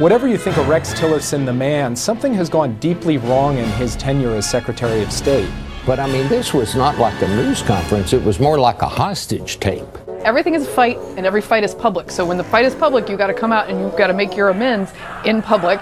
Whatever you think of Rex Tillerson, the man, something has gone deeply wrong in his tenure as Secretary of State. But I mean, this was not like a news conference, it was more like a hostage tape. Everything is a fight, and every fight is public. So when the fight is public, you've got to come out and you've got to make your amends in public.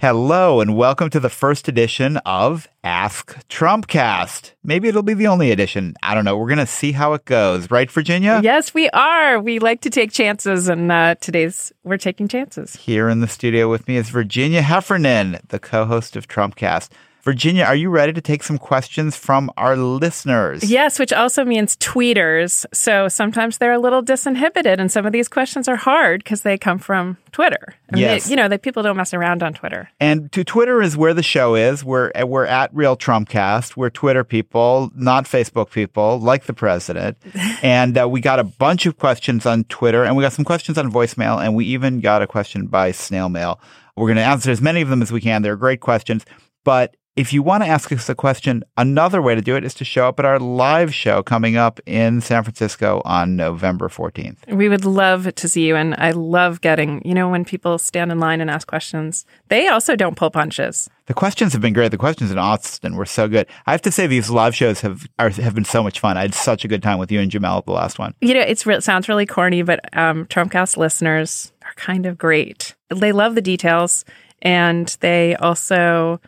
Hello, and welcome to the first edition of Ask Trumpcast. Maybe it'll be the only edition. I don't know. We're going to see how it goes. Right, Virginia? Yes, we are. We like to take chances, and uh, today's we're taking chances. Here in the studio with me is Virginia Heffernan, the co host of Trumpcast. Virginia, are you ready to take some questions from our listeners? Yes, which also means tweeters. So sometimes they're a little disinhibited, and some of these questions are hard because they come from Twitter. I mean, Yes. they- you know, that people don't mess around on Twitter. And to Twitter is where the show is. We're we're at Real Trumpcast. We're Twitter people, not Facebook people, like the president. and uh, we got a bunch of questions on Twitter, and we got some questions on voicemail, and we even got a question by snail mail. We're going to answer as many of them as we can. They're great questions, but if you want to ask us a question, another way to do it is to show up at our live show coming up in San Francisco on November 14th. We would love to see you, and I love getting, you know, when people stand in line and ask questions. They also don't pull punches. The questions have been great. The questions in Austin were so good. I have to say these live shows have are, have been so much fun. I had such a good time with you and Jamelle at the last one. You know, it's it sounds really corny, but um, Trumpcast listeners are kind of great. They love the details, and they also,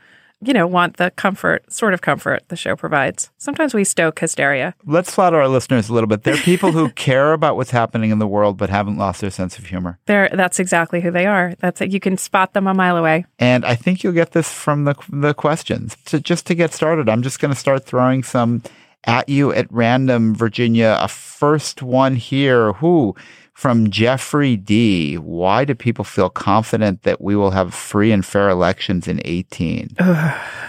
you know, want the comfort, sort of comfort the show provides. Sometimes we stoke hysteria. Let's flatter our listeners a little bit. They're people who care about what's happening in the world but haven't lost their sense of humor. They're that's exactly who they are. That's it. You can spot them a mile away. And I think you'll get this from the the questions. So just to get started, I'm just going to start throwing some at you at random, Virginia. A first one here. Who? From Jeffrey D. Why do people feel confident that we will have free and fair elections in 18?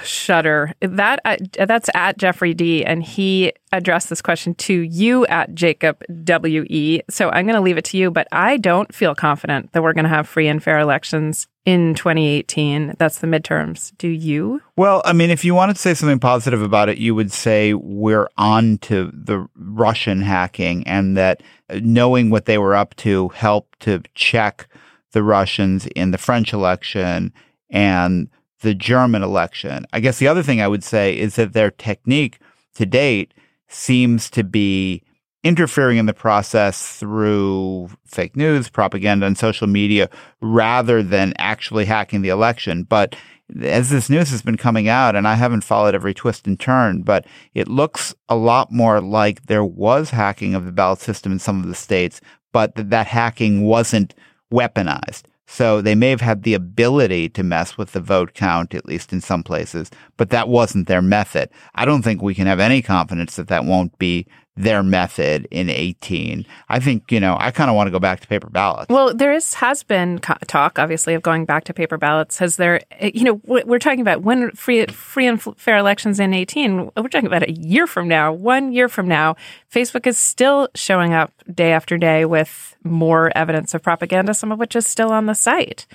Shudder. That uh, that's at Jeffrey D, and he addressed this question to you at Jacob W E. So I'm going to leave it to you, but I don't feel confident that we're going to have free and fair elections in 2018. That's the midterms. Do you? Well, I mean, if you wanted to say something positive about it, you would say we're on to the Russian hacking and that knowing what they were up to helped to check the Russians in the French election and the German election. I guess the other thing I would say is that their technique to date seems to be interfering in the process through fake news, propaganda, and social media rather than actually hacking the election. But as this news has been coming out, and I haven't followed every twist and turn, but it looks a lot more like there was hacking of the ballot system in some of the states, but that that hacking wasn't weaponized. So they may have had the ability to mess with the vote count, at least in some places, but that wasn't their method. I don't think we can have any confidence that that won't be their method in 18. I think, you know, I kind of want to go back to paper ballots. Well, there is has been co- talk, obviously, of going back to paper ballots. Has there? eh, You know, we- we're talking about when free, free and fair elections in eighteen. We're talking about a year from now, one year from now. Facebook is still showing up day after day with more evidence of propaganda, some of which is still on the site.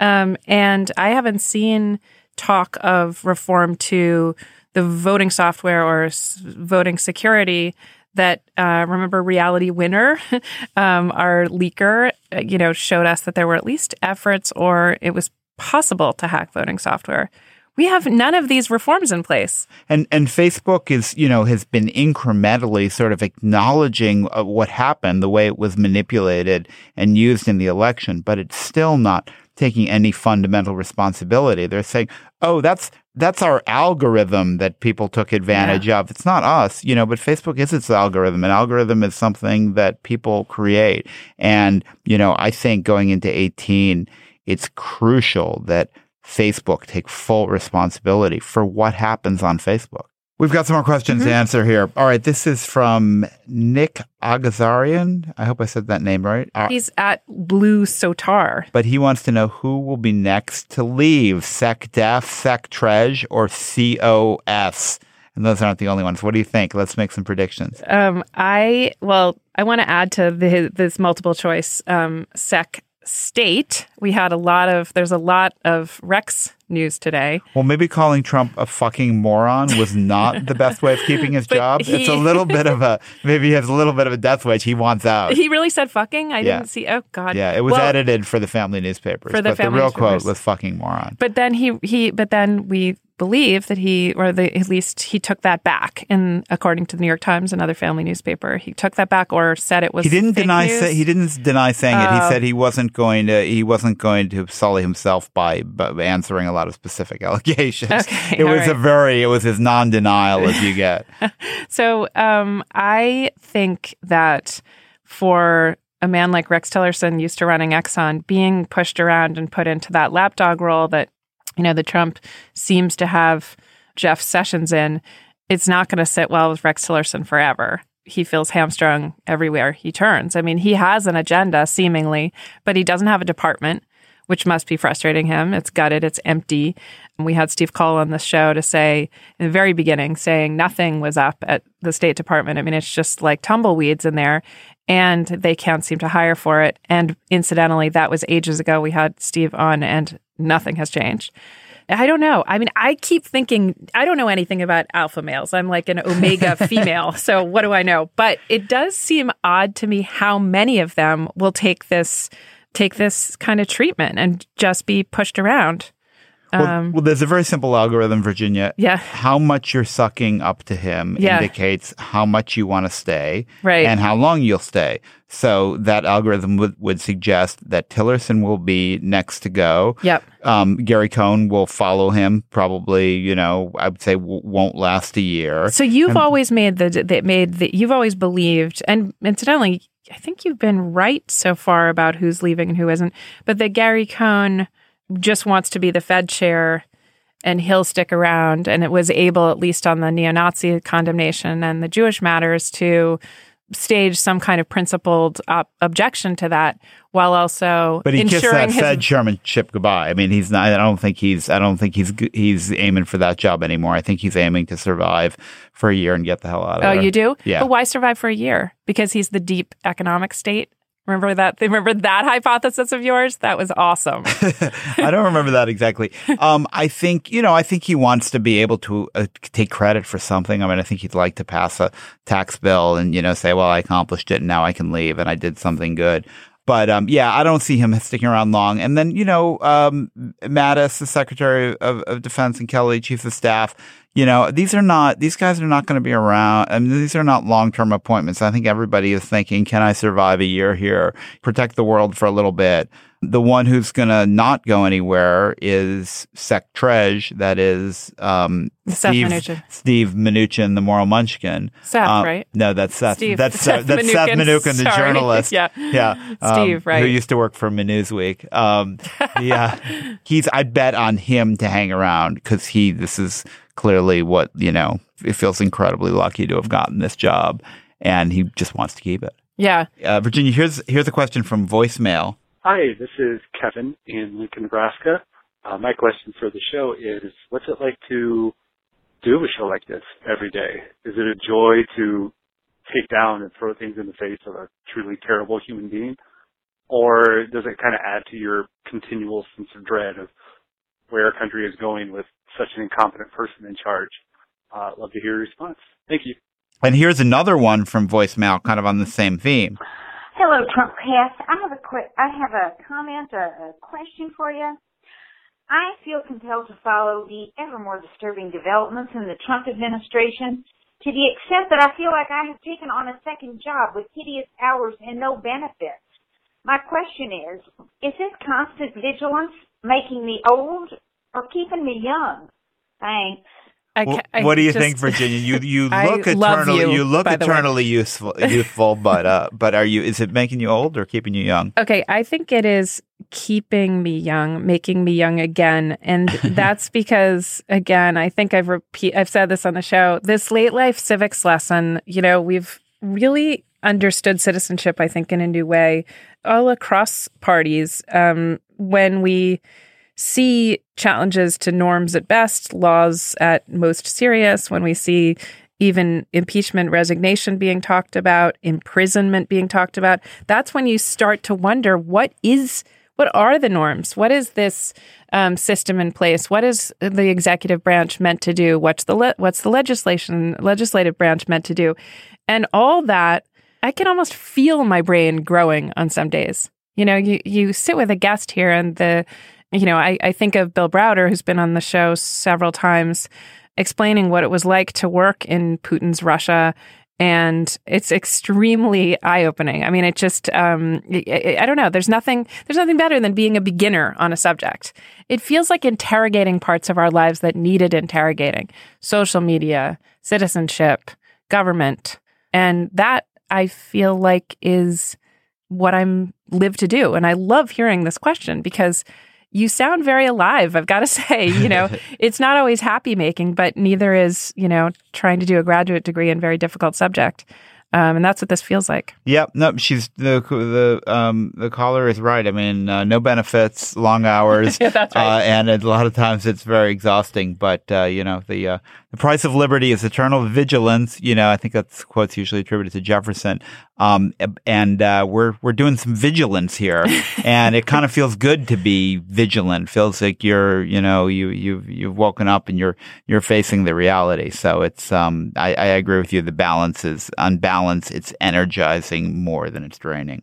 Um, and I haven't seen talk of reform to the voting software or voting security that uh, remember Reality Winner um, our leaker uh, you know showed us that there were at least efforts or it was possible to hack voting software We have none of these reforms in place. And and Facebook is, you know, has been incrementally sort of acknowledging uh, what happened, the way it was manipulated and used in the election, but it's still not taking any fundamental responsibility. They're saying, "Oh, that's that's our algorithm that people took advantage yeah. of. It's not us, you know, but Facebook is its algorithm. An algorithm is something that people create. And, you know, I think going into 18, it's crucial that Facebook take full responsibility for what happens on Facebook. We've got some more questions mm-hmm. to answer here. All right, this is from Nick Agazarian. I hope I said that name right. Uh, He's at Blue Sotar. But he wants to know who will be next to leave, SecDef, SecTrej, or COS. And those aren't the only ones. What do you think? Let's make some predictions. Um, I well, I want to add to the, this multiple choice um, Sec state, we had a lot of, there's a lot of Rex news today. Well, maybe calling Trump a fucking moron was not the best way of keeping his job. He, it's a little bit of a, maybe he has a little bit of a death wish. He wants out. He really said fucking? I yeah. didn't see, oh God. Yeah, it was well, edited for the family newspapers. For the but family the real quote was fucking moron. But then he, he, but then we believe that he, or the, at least he took that back. And according to the New York Times, another family newspaper, he took that back or said it was. He didn't deny. Say, he didn't deny saying uh, it. He oh. said he wasn't going to. He wasn't going to sully himself by, by answering a lot of specific allegations. Okay, it was right. a very. It was as non-denial as you get. so um, I think that for a man like Rex Tillerson used to running Exxon, being pushed around and put into that lapdog role that you know, the Trump seems to have Jeff Sessions in, it's not going to sit well with Rex Tillerson forever. He feels hamstrung everywhere he turns. I mean, he has an agenda seemingly, but he doesn't have a department, which must be frustrating him. It's gutted, it's empty. we had Steve Coll on the show to say in the very beginning, saying nothing was up at the State Department. I mean, it's just like tumbleweeds in there and they can't seem to hire for it. And incidentally, that was ages ago. We had Steve on, and nothing has changed. I don't know. I mean, I keep thinking I don't know anything about alpha males. I'm like an omega female. So what do I know? But it does seem odd to me how many of them will take this take this kind of treatment and just be pushed around. Well, um, well, there's a very simple algorithm, Virginia. Yeah. How much you're sucking up to him yeah. indicates how much you want to stay right. and how long you'll stay. So that algorithm would, would suggest that Tillerson will be next to go. Yep. Um, Gary Cohn will follow him. Probably, you know, I would say w- won't last a year. So you've and, always made the that made the you've always believed, and incidentally, I think you've been right so far about who's leaving and who isn't. But that Gary Cohn just wants to be the Fed chair and he'll stick around. And it was able at least on the neo-nazi condemnation and the jewish matters to stage some kind of principled op- objection to that while also but he kissed that his... fed chairmanship goodbye. I mean he's not i don't think he's i don't think he's he's aiming for that job anymore. I think he's aiming to survive for a year and get the hell out of oh, oh you do? Yeah. But why survive for a year? Because he's the deep economic state Remember that? Remember that hypothesis of yours? That was awesome. I don't remember that exactly. Um, I think you know. I think he wants to be able to uh, take credit for something. I mean, I think he'd like to pass a tax bill and you know say, "Well, I accomplished it, and now I can leave, and I did something good." But um, yeah, I don't see him sticking around long. And then you know, um, Mattis, the Secretary of, of Defense, and Kelly, Chief of Staff you know, these are not, these guys are not going to be around. I mean, these are not long term appointments. I think everybody is thinking, can I survive a year here? Protect the world for a little bit. The one who's going to not go anywhere is SecTrej, that is um, Steve, Mnuchin. Steve Mnuchin, the moral munchkin. Seth, um, right? No, that's Seth. Steve. That's Seth, that's Seth Mnookin, the journalist. yeah, yeah. Um, Steve, right? Who used to work for Newsweek. Um, yeah, he's. I bet on him to hang around because he. This is clearly what, you know, it feels incredibly lucky to have gotten this job and he just wants to keep it. Yeah. Uh, Virginia, here's here's a question from voicemail. Hi, this is Kevin in Lincoln, Nebraska. Uh, my question for the show is, what's it like to do a show like this every day? Is it a joy to take down and throw things in the face of a truly terrible human being? Or does it kind of add to your continual sense of dread of where our country is going with such an incompetent person in charge. Uh, love to hear your response. Thank you. And here's another one from voicemail, kind of on the same theme. Hello, Trump Cast. I have a quick, I have a comment, a, a question for you. I feel compelled to follow the ever more disturbing developments in the Trump administration to the extent that I feel like I have taken on a second job with hideous hours and no benefits. My question is, is this constant vigilance making me old or keeping me young? Thanks. I, I what do you just, think, Virginia? You you look eternally you, you, look eternally useful, youthful, but uh, but are you? Is it making you old or keeping you young? Okay, I think it is keeping me young, making me young again, and that's because again, I think I've repeat I've said this on the show. This late life civics lesson, you know, we've really understood citizenship. I think in a new way, all across parties. Um, when we see challenges to norms at best, laws at most serious, when we see even impeachment resignation being talked about, imprisonment being talked about, that's when you start to wonder what is what are the norms? What is this um, system in place? What is the executive branch meant to do? What's the le- what's the legislation legislative branch meant to do? And all that, I can almost feel my brain growing on some days. You know, you you sit with a guest here, and the you know, I, I think of Bill Browder, who's been on the show several times, explaining what it was like to work in Putin's Russia. And it's extremely eye opening. I mean, it just, um, I, I don't know. There's nothing, there's nothing better than being a beginner on a subject. It feels like interrogating parts of our lives that needed interrogating social media, citizenship, government. And that I feel like is what I'm live to do. And I love hearing this question because you sound very alive. I've got to say, you know, it's not always happy making, but neither is, you know, trying to do a graduate degree in very difficult subject. Um, and that's what this feels like. Yep. No, she's the the um, the caller is right. I mean, uh, no benefits, long hours, yeah, that's right. Uh, and a lot of times it's very exhausting. But uh, you know, the uh, the price of liberty is eternal vigilance. You know, I think that's quotes usually attributed to Jefferson. Um, and uh, we're we're doing some vigilance here, and it kind of feels good to be vigilant. Feels like you're, you know, you you've you've woken up and you're you're facing the reality. So it's um, I, I agree with you. The balance is unbalanced. It's energizing more than it's draining.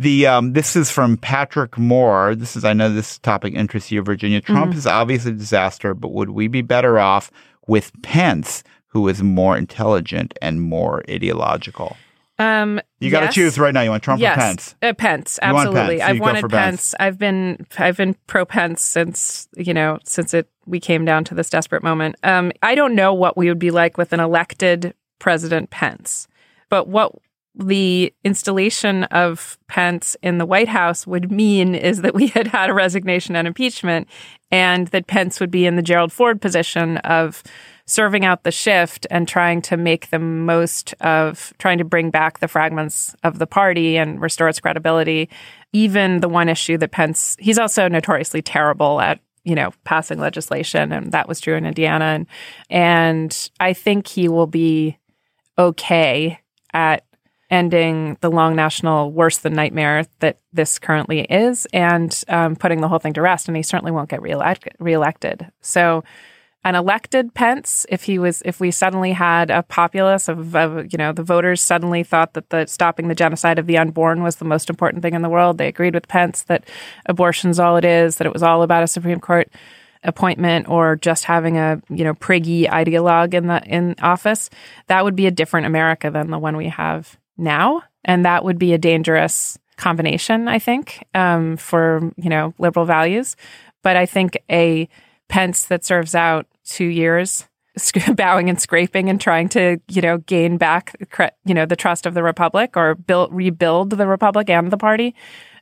The um, this is from Patrick Moore. This is I know this topic interests you, Virginia. Trump mm-hmm. is obviously a disaster, but would we be better off with Pence? who is more intelligent and more ideological? Um, you got to yes. choose right now. You want Trump yes. or Pence? Uh, Pence, absolutely. Pence, so I've wanted Pence. Pence. I've been I've been pro Pence since you know since it we came down to this desperate moment. Um, I don't know what we would be like with an elected President Pence, but what the installation of Pence in the White House would mean is that we had had a resignation and impeachment, and that Pence would be in the Gerald Ford position of serving out the shift and trying to make the most of trying to bring back the fragments of the party and restore its credibility. Even the one issue that Pence, he's also notoriously terrible at you know passing legislation, and that was true in Indiana. And and I think he will be okay at ending the long national worse than nightmare that this currently is and um, putting the whole thing to rest. And he certainly won't get reelect- reelected. So an elected Pence, if he was, if we suddenly had a populace of, of, you know, the voters suddenly thought that the stopping the genocide of the unborn was the most important thing in the world. They agreed with Pence that abortion's all it is, that it was all about a Supreme Court appointment or just having a, you know, priggy ideologue in the in office. That would be a different America than the one we have now, and that would be a dangerous combination, I think, um, for you know liberal values. But I think a Pence that serves out two years bowing and scraping and trying to you know gain back you know the trust of the republic or build rebuild the republic and the party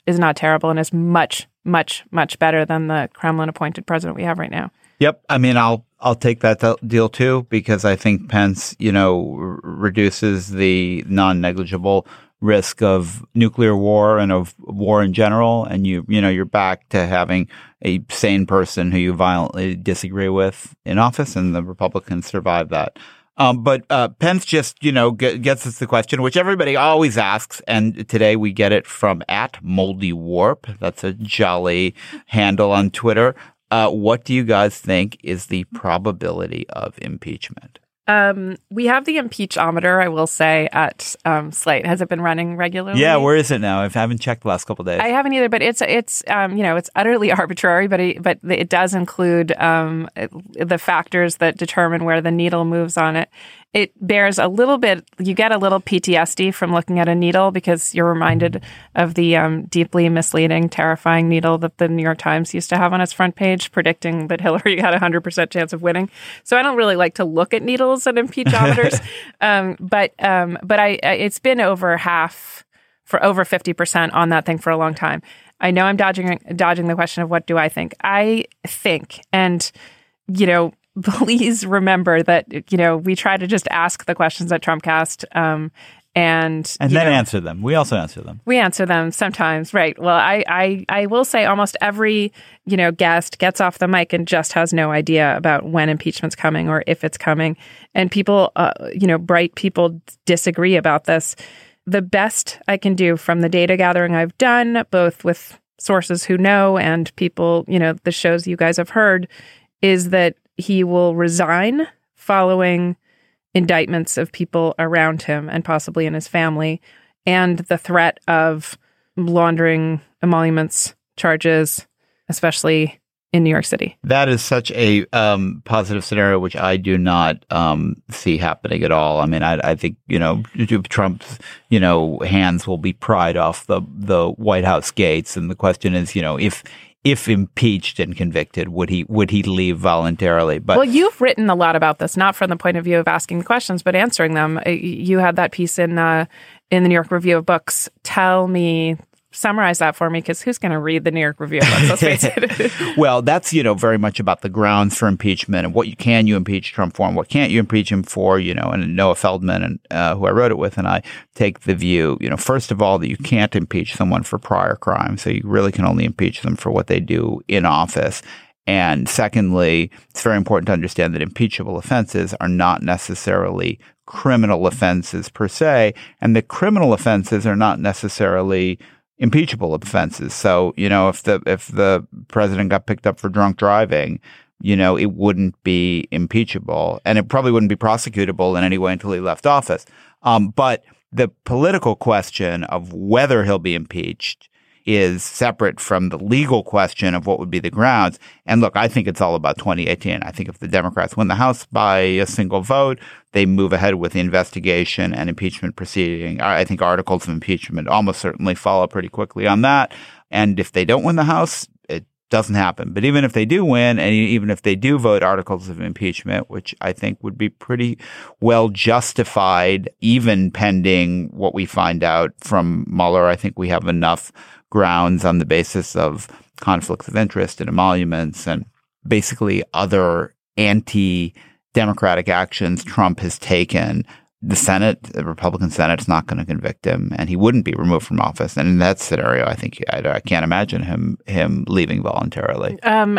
is not terrible and is much much much better than the Kremlin appointed president we have right now. Yep, I mean I'll I'll take that deal too because I think Pence you know r- reduces the non negligible risk of nuclear war and of war in general, and you you know you're back to having a sane person who you violently disagree with in office, and the Republicans survive that. Um, but uh, Pence just, you know, g- gets us the question, which everybody always asks, and today we get it from at Moldy Warp. That's a jolly handle on Twitter. Uh, what do you guys think is the probability of impeachment? Um, we have the impeachometer, I will say, at um, Slate. Has it been running regularly? Yeah, where is it now? I haven't checked the last couple days. I haven't either, but it's it's um, you know it's utterly arbitrary, but it, but it does include um, the factors that determine where the needle moves on it. It bears a little bit. You get a little PTSD from looking at a needle because you're reminded of the um, deeply misleading, terrifying needle that the New York Times used to have on its front page, predicting that Hillary had a hundred percent chance of winning. So I don't really like to look at needles and impeachometers, um, but um, but I, I it's been over half for over fifty percent on that thing for a long time. I know I'm dodging dodging the question of what do I think. I think, and you know, please remember that you know we try to just ask the questions at Trumpcast. Um, and and then know, answer them. We also answer them. we answer them sometimes, right? Well, I, I I will say almost every you know guest gets off the mic and just has no idea about when impeachment's coming or if it's coming, and people, uh, you know, bright people disagree about this. The best I can do from the data gathering I've done, both with sources who know and people, you know, the shows you guys have heard, is that he will resign following indictments of people around him and possibly in his family, and the threat of laundering emoluments charges, especially in New York City. That is such a um, positive scenario, which I do not um, see happening at all. I mean, I, I, think you know Trump's you know hands will be pried off the the White House gates, and the question is, you know, if if impeached and convicted, would he would he leave voluntarily? But well, you've written a lot about this, not from the point of view of asking questions, but answering them. Uh, You had that piece in uh, in the New York Review of Books. Tell me. Summarize that for me, because who's going to read the New York Review? Let's face it. well, that's you know very much about the grounds for impeachment and what you can you impeach Trump for and what can't you impeach him for. You know, and Noah Feldman and uh, who I wrote it with and I take the view, you know, first of all that you can't impeach someone for prior crimes, so you really can only impeach them for what they do in office. And secondly, it's very important to understand that impeachable offenses are not necessarily criminal offenses per se, and the criminal offenses are not necessarily impeachable offenses. So, you know, if the if the president got picked up for drunk driving, you know, it wouldn't be impeachable, and it probably wouldn't be prosecutable in any way until he left office. Um, but the political question of whether he'll be impeached is separate from the legal question of what would be the grounds. And look, I think it's all about 2018. I think if the Democrats win the House by a single vote, they move ahead with the investigation and impeachment proceeding. I think articles of impeachment almost certainly follow pretty quickly on that. And if they don't win the House, doesn't happen. But even if they do win, and even if they do vote articles of impeachment, which I think would be pretty well justified, even pending what we find out from Mueller, I think we have enough grounds on the basis of conflicts of interest and emoluments and basically other anti democratic actions Trump has taken. The Senate, the Republican Senate, is not going to convict him, and he wouldn't be removed from office. And in that scenario, I think I, I can't imagine him him leaving voluntarily. Um,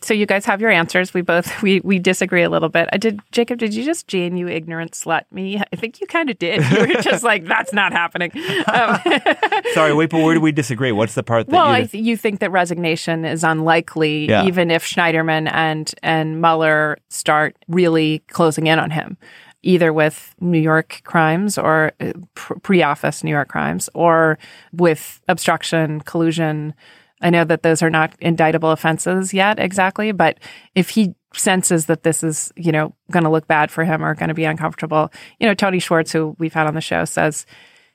so you guys have your answers. We both we we disagree a little bit. I did, Jacob. Did you just Jane, you ignorant slut me? I think you kind of did. You were just like, that's not happening. Um, Sorry, wait, but where do we disagree? What's the part that well, you? I th- you think that resignation is unlikely, Yeah. even if Schneiderman and and Mueller start really closing in on him, either with New York crimes or uh, pre-office New York crimes, or with obstruction, collusion. I know that those are not indictable offenses yet, exactly, but if he senses that this is, you know, going to look bad for him or going to be uncomfortable, you know, Tony Schwartz, who we've had on the show, says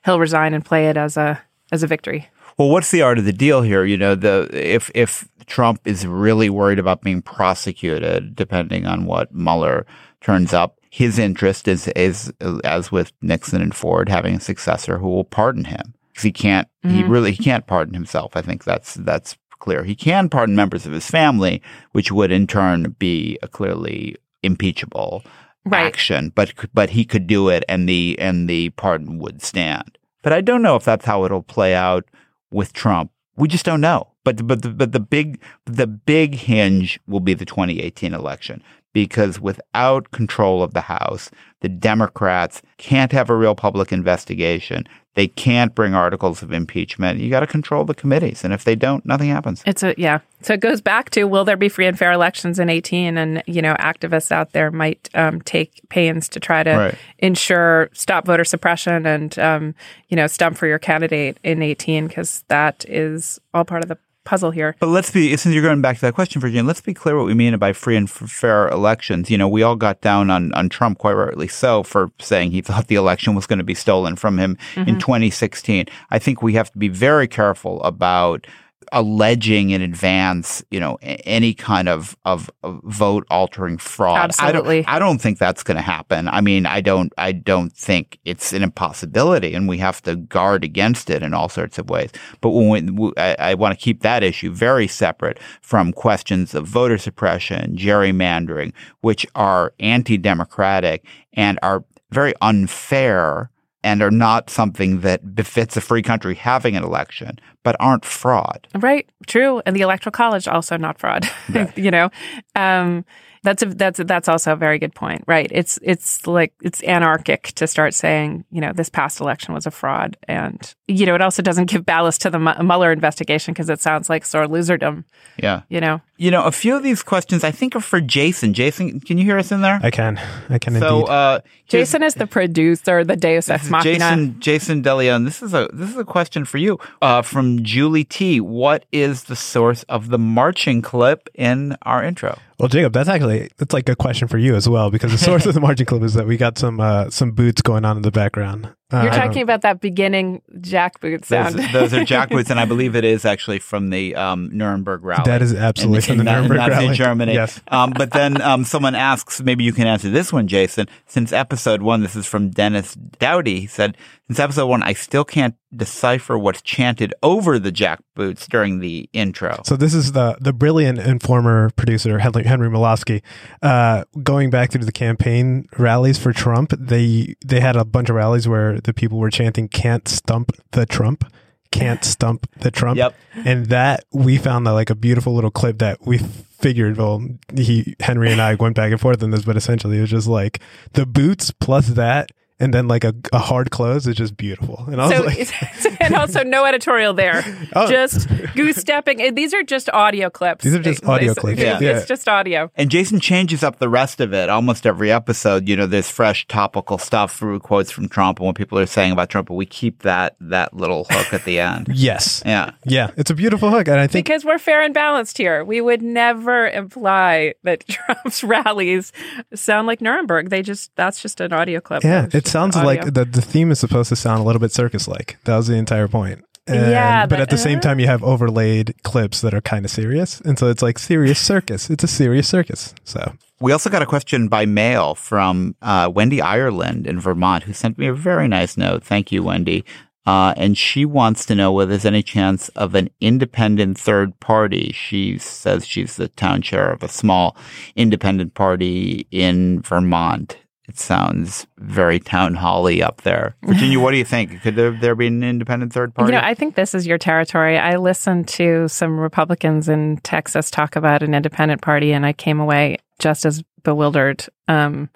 he'll resign and play it as a as a victory. Well, what's the art of the deal here? You know, the if if Trump is really worried about being prosecuted, depending on what Mueller turns up, his interest is is as with Nixon and Ford having a successor who will pardon him. Because he can't, he Mhm. really he can't pardon himself. I think that's that's clear. He can pardon members of his family, which would in turn be a clearly impeachable Right. action. But but he could do it, and the and the pardon would stand. But I don't know if that's how it'll play out with Trump. We just don't know. But but the, but the big the big hinge will be the 2018 election because without control of the House, the Democrats can't have a real public investigation. They can't bring articles of impeachment. You got to control the committees, and if they don't, nothing happens. It's a yeah. So it goes back to will there be free and fair elections in 18? And you know, activists out there might um, take pains to try to Right. ensure stop voter suppression and um, you know stump for your candidate in 18 because that is all part of the puzzle here. But let's be, since you're going back to that question, Virginia, let's be clear what we mean by free and f- fair elections. You know, we all got down on, on Trump, quite rightly so, for saying he thought the election was going to be stolen from him in Mhm. 2016. I think we have to be very careful about alleging in advance, you know, any kind of, of, of vote altering fraud. Absolutely. I don't, I don't think that's going to happen. I mean, I don't, I don't think it's an impossibility and we have to guard against it in all sorts of ways. But when we, I, I want to keep that issue very separate from questions of voter suppression, gerrymandering, which are anti-democratic and are very unfair and are not something that befits a free country having an election, but aren't fraud. Right. True. And the electoral college also not fraud. you know, um, that's a, that's a, that's also a very good point. Right. It's it's like it's anarchic to start saying you know this past election was a fraud, and you know it also doesn't give ballast to the Mu- Mueller investigation because it sounds like sore loserdom. Yeah. You know. You know, a few of these questions I think are for Jason. Jason, can you hear us in there? I can. I can So, indeed. uh, Jason is the producer, the Deus Ex Machina. Jason Jason DeLeon, this is a this is a question for you uh, from Julie T. What is the source of the marching clip in our intro? Well, Jacob, that's actually that's like a question for you as well because the source of the marching clip is that we got some uh, some boots going on in the background. Uh, You're talking about that beginning jackboot Those, sound. those are jackboots, and I believe it is actually from the um, Nuremberg rally. That is absolutely in, from the in Nuremberg Nazi rally. Germany. Yes. Um, but then um, someone asks, maybe you can answer this one, Jason. Since episode one, this is from Dennis Dowdy. He said, since episode one, I still can't decipher what's chanted over the jackboots during the intro. So this is the the brilliant and former producer Henry, Henry. Uh, going back to the campaign rallies for Trump, they they had a bunch of rallies where the people were chanting "Can't stump the Trump." Can't stump the Trump. Yep. And that we found that like a beautiful little clip that we figured. Well, he Henry and I went back and forth on this, but essentially it was just like the boots plus that, and then like a, a hard close is just beautiful. And I was So, like, and also no editorial there. Oh. Just goose stepping. Uh, These are just audio clips. These are just audio clips. It's, Yeah. it's just audio. And Jason changes up the rest of it almost every episode. You know, there's fresh topical stuff through quotes from Trump and what people are saying about Trump, but we keep that that little hook at the end. yes, Yeah. yeah, it's a beautiful hook, and I think Because we're fair and balanced here. We would never imply that Trump's rallies sound like Nuremberg. They just, that's just an audio clip. Yeah, It's it sounds audio. like the, the theme is supposed to sound a little bit circus like. That was the entire point. And- Yeah, but, but, at the same uh, time, you have overlaid clips that are kind of serious. And so it's like serious circus. It's a serious circus. So We also got a question by mail from uh, Wendy Ireland in Vermont, who sent me a very nice note. Thank you, Wendy. Uh, and she wants to know whether there's any chance of an independent third party. She says she's the town chair of a small independent party in Vermont. It sounds very town hally up there. Virginia, what do you think? Could there, there be an independent third party? You know, I think this is your territory. I listened to some Republicans in Texas talk about an independent party, and I came away just as bewildered. Um,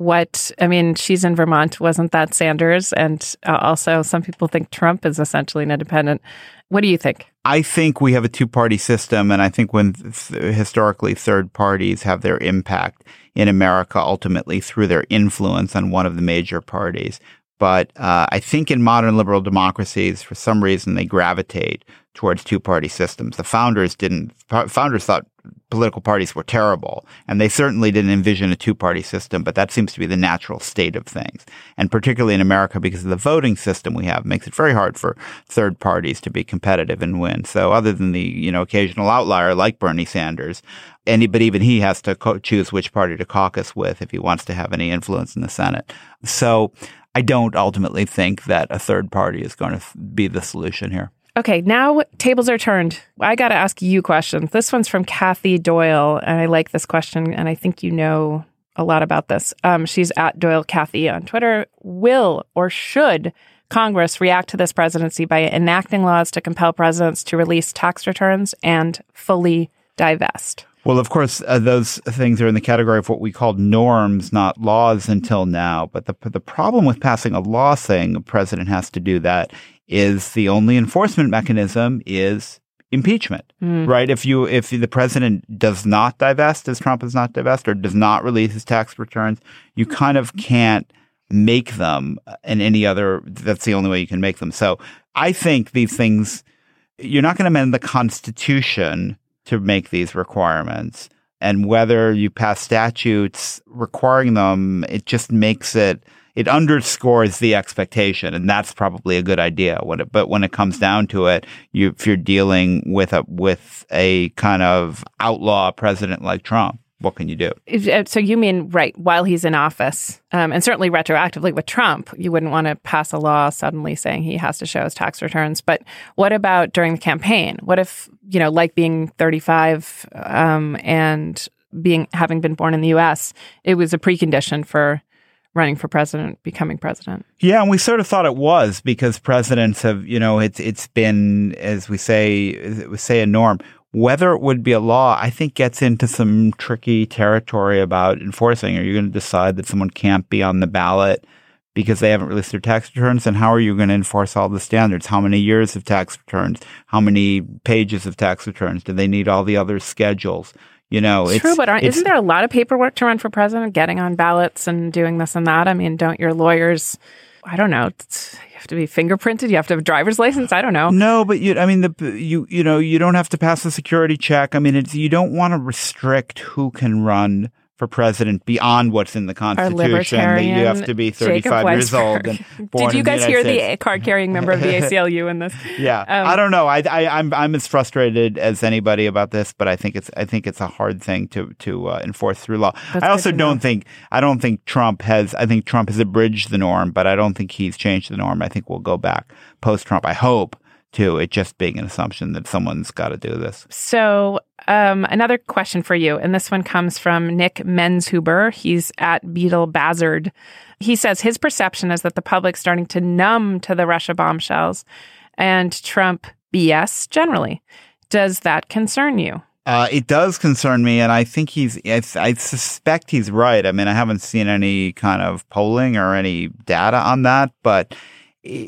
what I mean, she's in Vermont. Wasn't that Sanders? And uh, also, some people think Trump is essentially an independent. What do you think? I think we have a two party system, and I think when th- historically third parties have their impact in America ultimately through their influence on one of the major parties. But uh, I think in modern liberal democracies, for some reason, they gravitate towards two party systems. The founders didn't, founders thought political parties were terrible, and they certainly didn't envision a two party system, but that seems to be the natural state of things. And particularly in America, because of the voting system we have, makes it very hard for third parties to be competitive and win. So other than the, you know, occasional outlier like Bernie Sanders, any, but even he has to co- choose which party to caucus with if he wants to have any influence in the Senate. So I don't ultimately think that a third party is going to be the solution here. Okay, now tables are turned. I got to ask you questions. This one's from Kathy Doyle, and I like this question, and I think you know a lot about this. Um, she's at Doyle Kathy on Twitter. Will or should Congress react to this presidency by enacting laws to compel presidents to release tax returns and fully divest. Well, of course, uh, those things are in the category of what we called norms, not laws until now. But the the problem with passing a law saying a president has to do that is the only enforcement mechanism is impeachment, Mm. right? If you if the president does not divest, as Trump does not divest, or does not release his tax returns, you kind of can't make them in any other. That's the only way you can make them. So I think these things. You're not going to amend the Constitution to make these requirements. And whether you pass statutes requiring them, it just makes it, it underscores the expectation. And that's probably a good idea. When it, but when it comes down to it, you, if you're dealing with a, with a kind of outlaw president like Trump, what can you do? Uh, So you mean right while he's in office, um, and certainly retroactively with Trump, you wouldn't want to pass a law suddenly saying he has to show his tax returns. But what about during the campaign? What if you know, like being thirty-five um, and being having been born in the U.S., it was a precondition for running for president, becoming president. Yeah, and we sort of thought it was because presidents have, you know, it's it's been, as we say, we say a norm. Whether it would be a law, I think gets into some tricky territory about enforcing. Are you going to decide that someone can't be on the ballot because they haven't released their tax returns? And how are you going to enforce all the standards? How many years of tax returns? How many pages of tax returns? Do they need all the other schedules? You know, It's true, but aren't, isn't there a lot of paperwork to run for president, getting on ballots and doing this and that? I mean, don't your lawyers? I don't know. Have to be fingerprinted. You have to have a driver's license. I don't know. No, but you, I mean, the you you know, you don't have to pass a security check. I mean, it's you don't want to restrict who can run for president beyond what's in the Constitution. That you have to be 35 years old and born Did you in the guys hear States. the card-carrying member of the ACLU in this? Yeah, Um, I don't know. I, I, I'm I'm as frustrated as anybody about this, but I think it's I think it's a hard thing to to uh, enforce through law. I also to know. don't think I don't think Trump has. I think Trump has abridged the norm, but I don't think he's changed the norm. I think we'll go back post Trump. I hope to it just being an assumption that someone's got to do this. So, um, another question for you, and this one comes from Nick Menshuber. He's at Beetle Bazard. He says his perception is that the public's starting to numb to the Russia bombshells and Trump BS generally. Does that concern you? Uh, it does concern me, and I think he's. I, I suspect he's right. I mean, I haven't seen any kind of polling or any data on that, but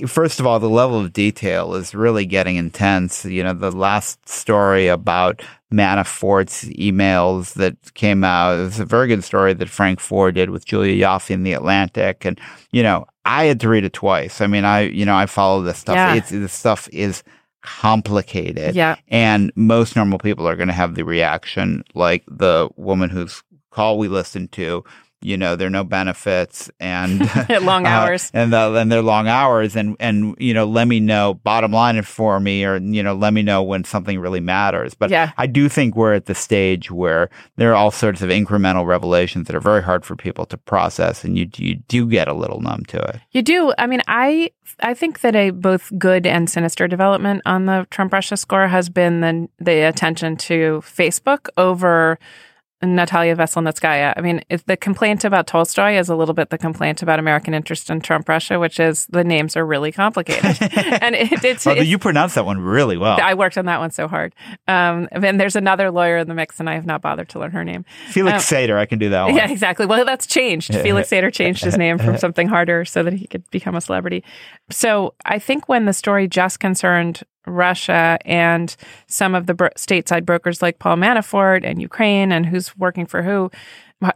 first of all, the level of detail is really getting intense. You know, the last story about Manafort's emails that came out was a very good story that Frank Foer did with Julia Ioffe in the Atlantic, and you know, I had to read it twice. I mean, I you know, I follow this stuff. Yeah. It's this stuff is complicated. Yeah. And most normal people are going to have the reaction like the woman whose call we listened to. You know, there are no benefits and Long uh, hours. and the, and they're long hours and and you know, let me know bottom line for me or you know, let me know when something really matters. But Yeah. I do think we're at the stage where there are all sorts of incremental revelations that are very hard for people to process, and you you do get a little numb to it. You do. I mean, I I think that a both good and sinister development on the Trump Russia score has been the the attention to Facebook over Natalia Veselnitskaya. I mean, if the complaint about Tolstoy is a little bit the complaint about American interest in Trump Russia, which is the names are really complicated, and it, it's, Although it's you pronounce that one really well. I worked on that one so hard. Um, and there's another lawyer in the mix, and I have not bothered to learn her name. Felix Um, Sater, I can do that one. yeah, exactly. Well, that's changed. Felix Sater changed his name from something harder so that he could become a celebrity. So I think when the story just concerned Russia and some of the bro- stateside brokers like Paul Manafort and Ukraine and who's working for who,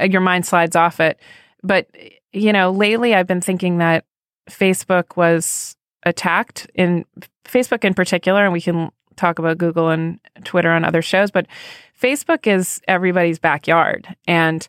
your mind slides off it. But, you know, lately I've been thinking that Facebook was attacked in Facebook in particular, and we can talk about Google and Twitter on other shows, but Facebook is everybody's backyard. And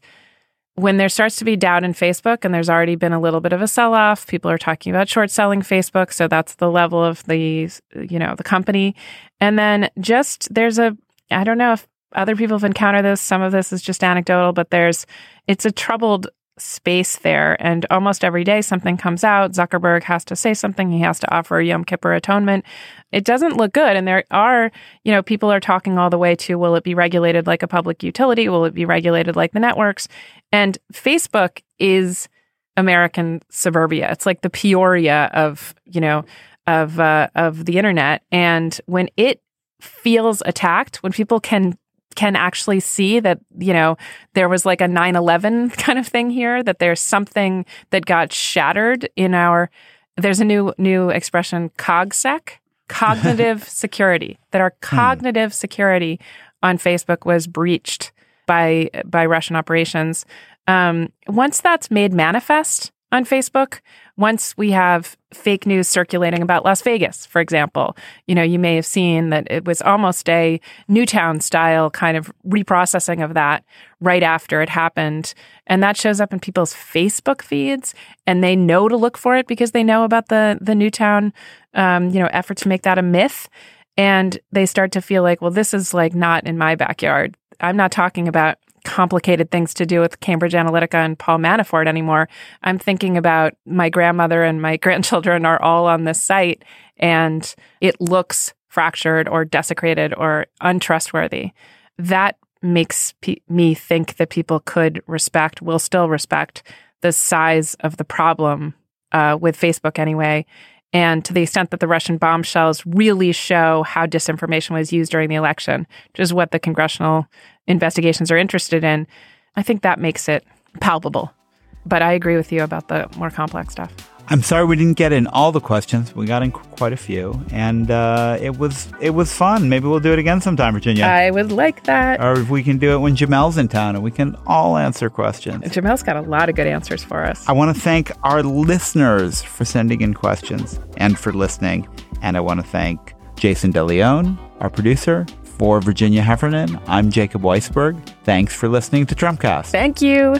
when there starts to be doubt in Facebook and there's already been a little bit of a sell off, people are talking about short selling Facebook. So that's the level of the, you know, the company. And then just there's a, I don't know if other people have encountered this. Some of this is just anecdotal, but there's, it's a troubled space there. And almost every day something comes out. Zuckerberg has to say something. He has to offer Yom Kippur atonement. It doesn't look good. And there are, you know, people are talking all the way to will it be regulated like a public utility? Will it be regulated like the networks? And Facebook is American suburbia. It's like the Peoria of, you know, of uh, of the internet. And when it feels attacked, when people can can actually see that, you know, there was like a 9/11 kind of thing here, that there's something that got shattered in our there's a new new expression cogsec, cognitive security, that our cognitive security on Facebook was breached by by Russian operations. Um, once that's made manifest on Facebook, once we have fake news circulating about Las Vegas, for example, you know, you may have seen that it was almost a Newtown style kind of reprocessing of that right after it happened. And that shows up in people's Facebook feeds and they know to look for it because they know about the, the Newtown, um, you know, effort to make that a myth. And they start to feel like, well, this is like not in my backyard. I'm not talking about complicated things to do with Cambridge Analytica and Paul Manafort anymore. I'm thinking about my grandmother and my grandchildren are all on this site and it looks fractured or desecrated or untrustworthy. That makes pe- me think that people could respect, will still respect the size of the problem uh, with Facebook anyway. And to the extent that the Russian bombshells really show how disinformation was used during the election, which is what the congressional investigations are interested in, I think that makes it palpable. But I agree with you about the more complex stuff. I'm sorry we didn't get in all the questions. We got in quite a few, and uh, it was it was fun. Maybe we'll do it again sometime, Virginia. I would like that. Or if we can do it when Jamelle's in town, and we can all answer questions. Jamelle's got a lot of good answers for us. I want to thank our listeners for sending in questions and for listening, and I want to thank Jason DeLeon, our producer. For Virginia Heffernan, I'm Jacob Weisberg. Thanks for listening to Trumpcast. Thank you.